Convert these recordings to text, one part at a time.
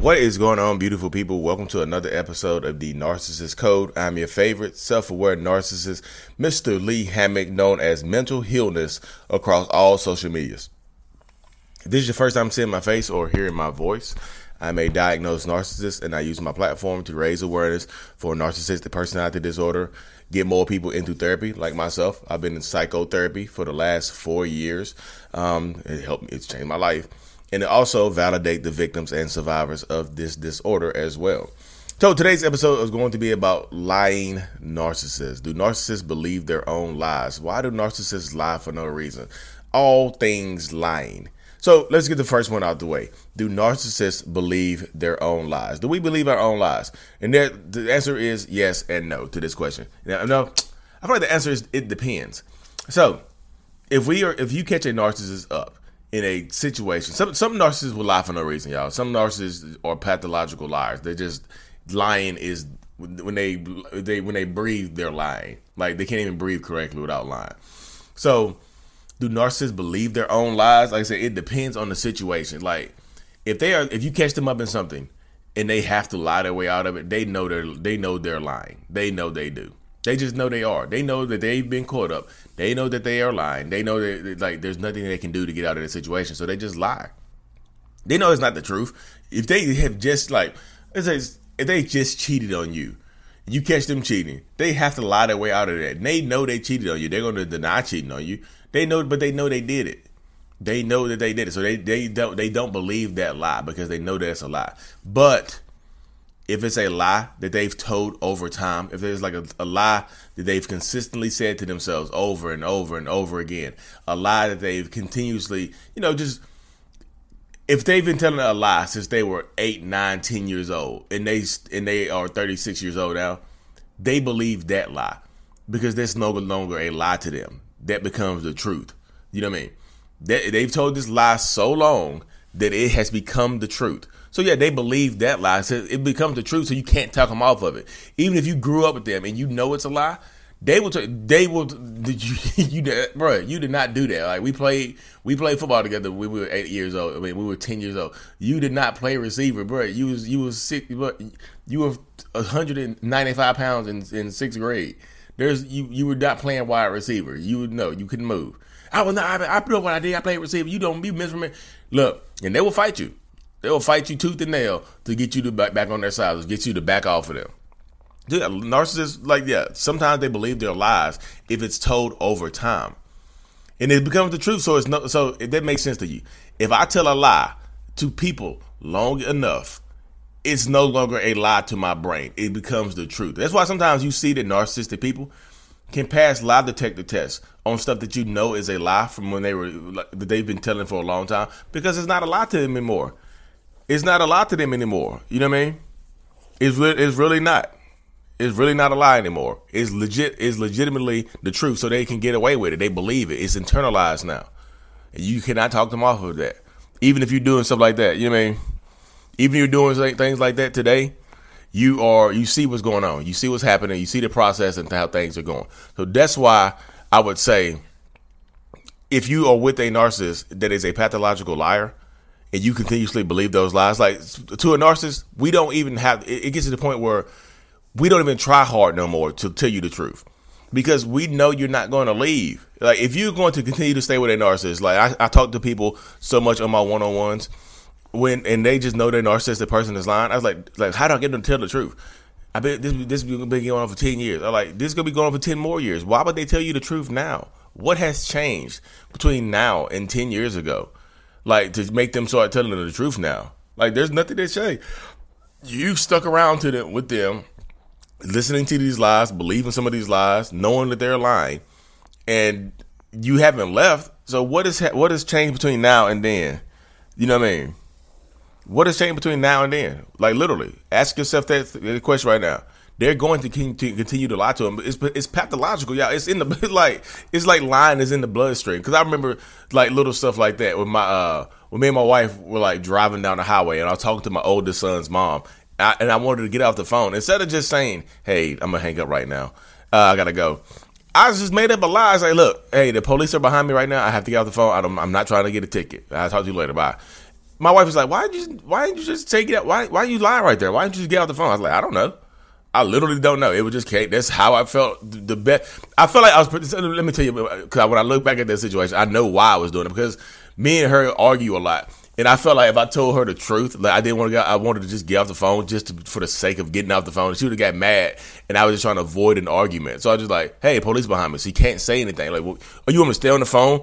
What is going on, beautiful people? Welcome to another episode of the Narcissist Code. I'm your favorite self aware narcissist, Mr. Lee Hammock, known as Mental Healness across all social medias. If this is your first time seeing my face or hearing my voice, I'm a diagnosed narcissist and I use my platform to raise awareness for narcissistic personality disorder, get more people into therapy like myself. I've been in psychotherapy for the last four years. Um, it helped me, it's changed my life and also validate the victims and survivors of this disorder as well. So today's episode is going to be about lying narcissists. Do narcissists believe their own lies? Why do narcissists lie for no reason? All things lying. So let's get the first one out the way. Do narcissists believe their own lies? Do we believe our own lies? And there, the answer is yes and no to this question. Now, no, I feel like the answer is it depends. So if we are, if you catch a narcissist up in a situation. Some some narcissists will lie for no reason, y'all. Some narcissists are pathological liars. They just lying is when they they when they breathe, they're lying. Like they can't even breathe correctly without lying. So, do narcissists believe their own lies? Like I said, it depends on the situation. Like if they are, if you catch them up in something and they have to lie their way out of it, they know they're they know they're lying. They know they do. They just know they are. They know that they've been caught up. They know that they are lying. They know that like there's nothing they can do to get out of the situation, so they just lie. They know it's not the truth. If they have just like if they just cheated on you, you catch them cheating, they have to lie their way out of that. They know they cheated on you. They're going to deny cheating on you. They know, but they know they did it. They know that they did it, so they they don't they don't believe that lie because they know that's a lie. But if it's a lie that they've told over time, if there's like a, a, lie that they've consistently said to themselves over and over and over again, a lie that they've continuously, you know, just if they've been telling a lie since they were eight, nine, ten years old, and they and they are thirty six years old now, they believe that lie because there's no longer a lie to them. That becomes the truth. You know what I mean? They, they've told this lie so long that it has become the truth. So yeah, they believe that lie. So it becomes the truth. So you can't talk them off of it. Even if you grew up with them and you know it's a lie, they will. T- they will. Did you? You bro? You did not do that. Like we played. We played football together. when We were eight years old. I mean, we were ten years old. You did not play receiver, bro. You was you was sick. You were 195 pounds in, in sixth grade. There's you. You were not playing wide receiver. You would know. You couldn't move. I was not. I, I up what I did. I played receiver. You don't be miserable. Look, and they will fight you. They'll fight you tooth and nail to get you to back, back on their side, to get you to back off of them. Dude, narcissists, like, yeah, sometimes they believe their lies if it's told over time. And it becomes the truth. So it's no, so if that makes sense to you. If I tell a lie to people long enough, it's no longer a lie to my brain. It becomes the truth. That's why sometimes you see that narcissistic people can pass lie detector tests on stuff that you know is a lie from when they were that they've been telling for a long time because it's not a lie to them anymore it's not a lie to them anymore. You know what I mean? It's re- it's really not. It's really not a lie anymore. It's legit. It's legitimately the truth, so they can get away with it. They believe it. It's internalized now. You cannot talk them off of that. Even if you're doing stuff like that, you know what I mean? Even if you're doing things like that today, you are you see what's going on. You see what's happening. You see the process and how things are going. So that's why I would say, if you are with a narcissist that is a pathological liar, and you continuously believe those lies, like to a narcissist, we don't even have. It gets to the point where we don't even try hard no more to tell you the truth because we know you're not going to leave. Like if you're going to continue to stay with a narcissist, like I, I talk to people so much on my one on ones when and they just know they're narcissistic person is lying. I was like, like how do I get them to tell the truth? I bet this this been going on for ten years. I'm like, this is gonna be going on for ten more years. Why would they tell you the truth now? What has changed between now and ten years ago? like to make them start telling them the truth now. Like there's nothing they say. You stuck around to them with them, listening to these lies, believing some of these lies, knowing that they're lying, and you haven't left. So what is what has changed between now and then? You know what I mean? What has changed between now and then? Like literally, ask yourself that question right now. They're going to continue to lie to him. It's it's pathological, y'all. It's in the like it's like lying is in the bloodstream. Because I remember like little stuff like that with my uh when me and my wife were like driving down the highway and I was talking to my oldest son's mom I, and I wanted to get off the phone instead of just saying, "Hey, I'm gonna hang up right now. Uh, I gotta go." I just made up a lie. I was like, "Look, hey, the police are behind me right now. I have to get off the phone. I am not trying to get a ticket. I'll talk to you later. Bye." My wife was like, "Why did you? Why didn't you just take it? Out? Why? Why you lie right there? Why didn't you just get off the phone?" I was like, "I don't know. I literally don't know. It was just Kate. That's how I felt. The best. I felt like I was. Let me tell you, because when I look back at that situation, I know why I was doing it because me and her argue a lot. And I felt like if I told her the truth, like I didn't want to go, I wanted to just get off the phone just to, for the sake of getting off the phone. She would have got mad, and I was just trying to avoid an argument. So I was just like, "Hey, police behind me." So he can't say anything. Like, well, are you want to stay on the phone?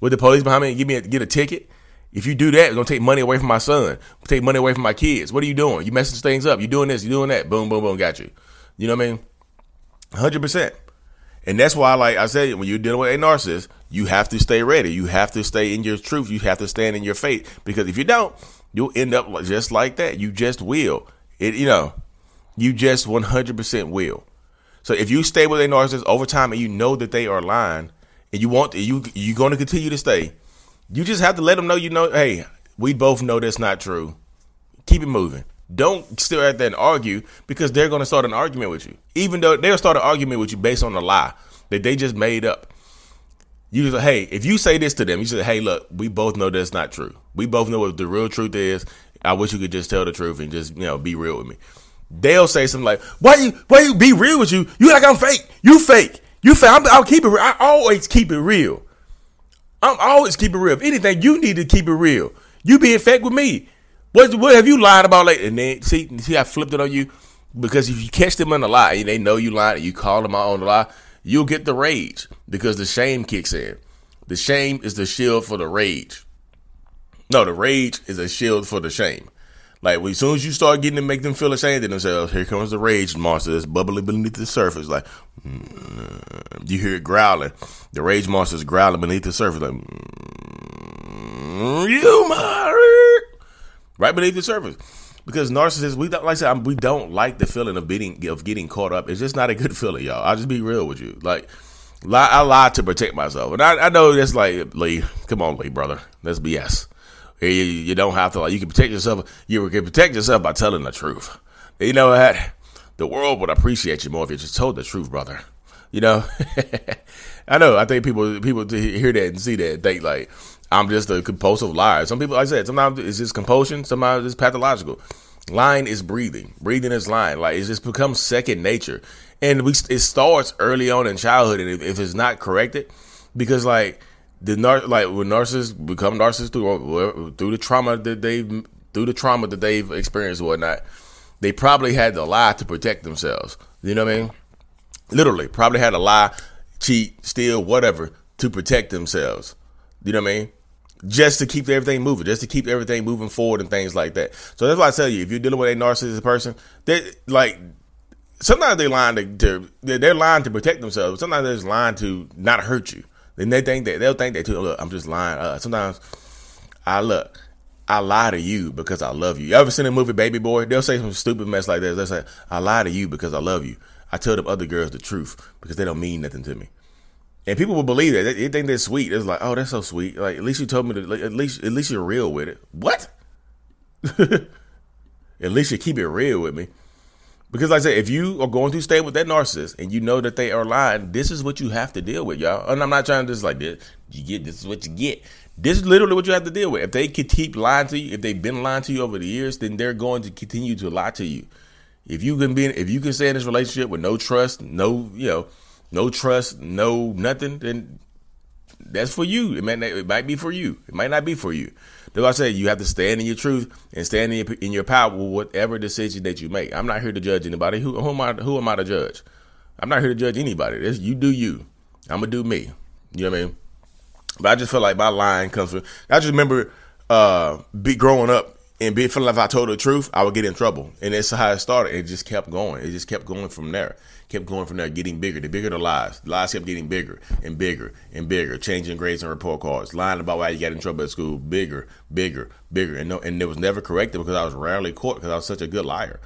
with the police behind me and give me a, get a ticket. If you do that, it's gonna take money away from my son, take money away from my kids. What are you doing? You messing things up. You doing this? You doing that? Boom, boom, boom. Got you. You know what I mean? Hundred percent. And that's why, like I said, when you're dealing with a narcissist, you have to stay ready. You have to stay in your truth. You have to stand in your faith. Because if you don't, you'll end up just like that. You just will. It, you know, you just 100% will. So if you stay with a narcissist over time and you know that they are lying, and you want you you're going to continue to stay, you just have to let them know you know, hey, we both know that's not true. Keep it moving. Don't still at there and argue because they're going to start an argument with you, even though they'll start an argument with you based on a lie that they just made up. You just hey, if you say this to them, you say, hey, look, we both know that's not true. We both know what the real truth is. I wish you could just tell the truth and just you know be real with me. They'll say something like, "Why you? Why you be real with you? You like I'm fake? You fake? You found I'll keep it. I always keep it real. I'm always keep it real. If anything, you need to keep it real. You be in fact with me. What what have you lied about lately? And then see see I flipped it on you because if you catch them in a lie they know you lied you call them out on the lie, you'll get the rage because the shame kicks in. The shame is the shield for the rage. No, the rage is a shield for the shame. Like as soon as you start getting to make them feel ashamed of themselves, here comes the rage monster that's bubbling beneath the surface. Like mm, you hear it growling. The rage monster is growling beneath the surface. Like mm, you my right beneath the surface. Because narcissists, we don't like I said, we don't like the feeling of being of getting caught up. It's just not a good feeling, y'all. I'll just be real with you. Like I lied to protect myself, and I, I know that's like Lee. Come on, Lee, brother. That's BS. You, you don't have to like you can protect yourself. You can protect yourself by telling the truth. You know what? The world would appreciate you more if you just told the truth, brother. You know, I know. I think people people hear that and see that and think like I'm just a compulsive liar. Some people, like I said, sometimes it's just compulsion. Sometimes it's pathological. Lying is breathing. Breathing is lying. Like it just becomes second nature, and we it starts early on in childhood. And if, if it's not corrected, because like the nar- like when narcissists become narcissists through through the trauma that they've through the trauma that they've experienced and whatnot, they probably had to lie to protect themselves. You know what I mean? Literally, probably had to lie, cheat, steal, whatever to protect themselves. You know what I mean? Just to keep everything moving, just to keep everything moving forward and things like that. So that's why I tell you, if you're dealing with a narcissistic person, they like sometimes they lying to, to they're lying to protect themselves. Sometimes they're just lying to not hurt you. Then they think that they'll think that too. Look, I'm just lying. Uh, sometimes I look. I lie to you because I love you. You ever seen the movie Baby Boy? They'll say some stupid mess like this. They'll say, I lie to you because I love you. I tell them other girls the truth because they don't mean nothing to me. And people will believe that. They, they think they're sweet. It's like, oh, that's so sweet. Like, at least you told me to, at least, at least you're real with it. What? at least you keep it real with me. Because like I said, if you are going to stay with that narcissist and you know that they are lying, this is what you have to deal with, y'all. And I'm not trying to just like this. You get this is what you get. This is literally what you have to deal with. If they could keep lying to you, if they've been lying to you over the years, then they're going to continue to lie to you. If you can be, if you can stay in this relationship with no trust, no, you know, no trust, no nothing, then that's for you. It might, it might be for you. It might not be for you. That's why I say you have to stand in your truth and stand in your, in your power with whatever decision that you make. I'm not here to judge anybody. Who, who am I? Who am I to judge? I'm not here to judge anybody. It's, you do you. I'm gonna do me. You know what I mean? But I just feel like my line comes from. I just remember uh, be growing up and be feeling like I told the truth, I would get in trouble, and that's how it started. It just kept going. It just kept going from there. Kept going from there, getting bigger. The bigger the lies, the lies kept getting bigger and bigger and bigger. Changing grades and report cards, lying about why you got in trouble at school, bigger, bigger, bigger, and no, and it was never corrected because I was rarely caught because I was such a good liar.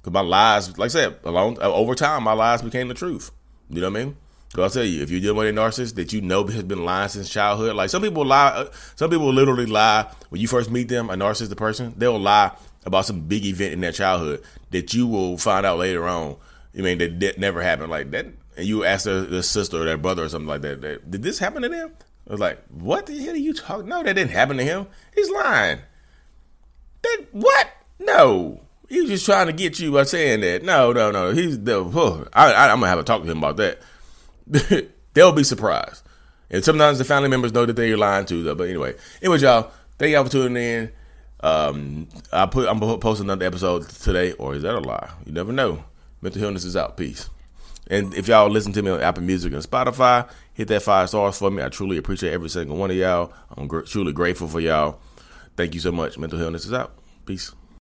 Because my lies, like I said, along over time, my lies became the truth. You know what I mean? I'll tell you, if you're dealing with a narcissist that you know has been lying since childhood, like some people lie, uh, some people literally lie when you first meet them, a narcissistic person, they'll lie about some big event in their childhood that you will find out later on. You mean that, that never happened like that, and you ask their, their, sister or their brother or something like that, that, did this happen to them? I was like, what the hell are you talking? No, that didn't happen to him. He's lying. That what? No, he was just trying to get you by saying that. No, no, no. He's the. Oh, I, I, I'm gonna have a talk to him about that. they'll be surprised. And sometimes the family members know that they're lying to them. But anyway, anyway, y'all, thank y'all for tuning in. Um, I put I'm gonna post another episode today, or is that a lie? You never know. Mental Healness is out. Peace. And if y'all listen to me on Apple Music and Spotify, hit that five stars for me. I truly appreciate every single one of y'all. I'm gr- truly grateful for y'all. Thank you so much. Mental Healness is out. Peace.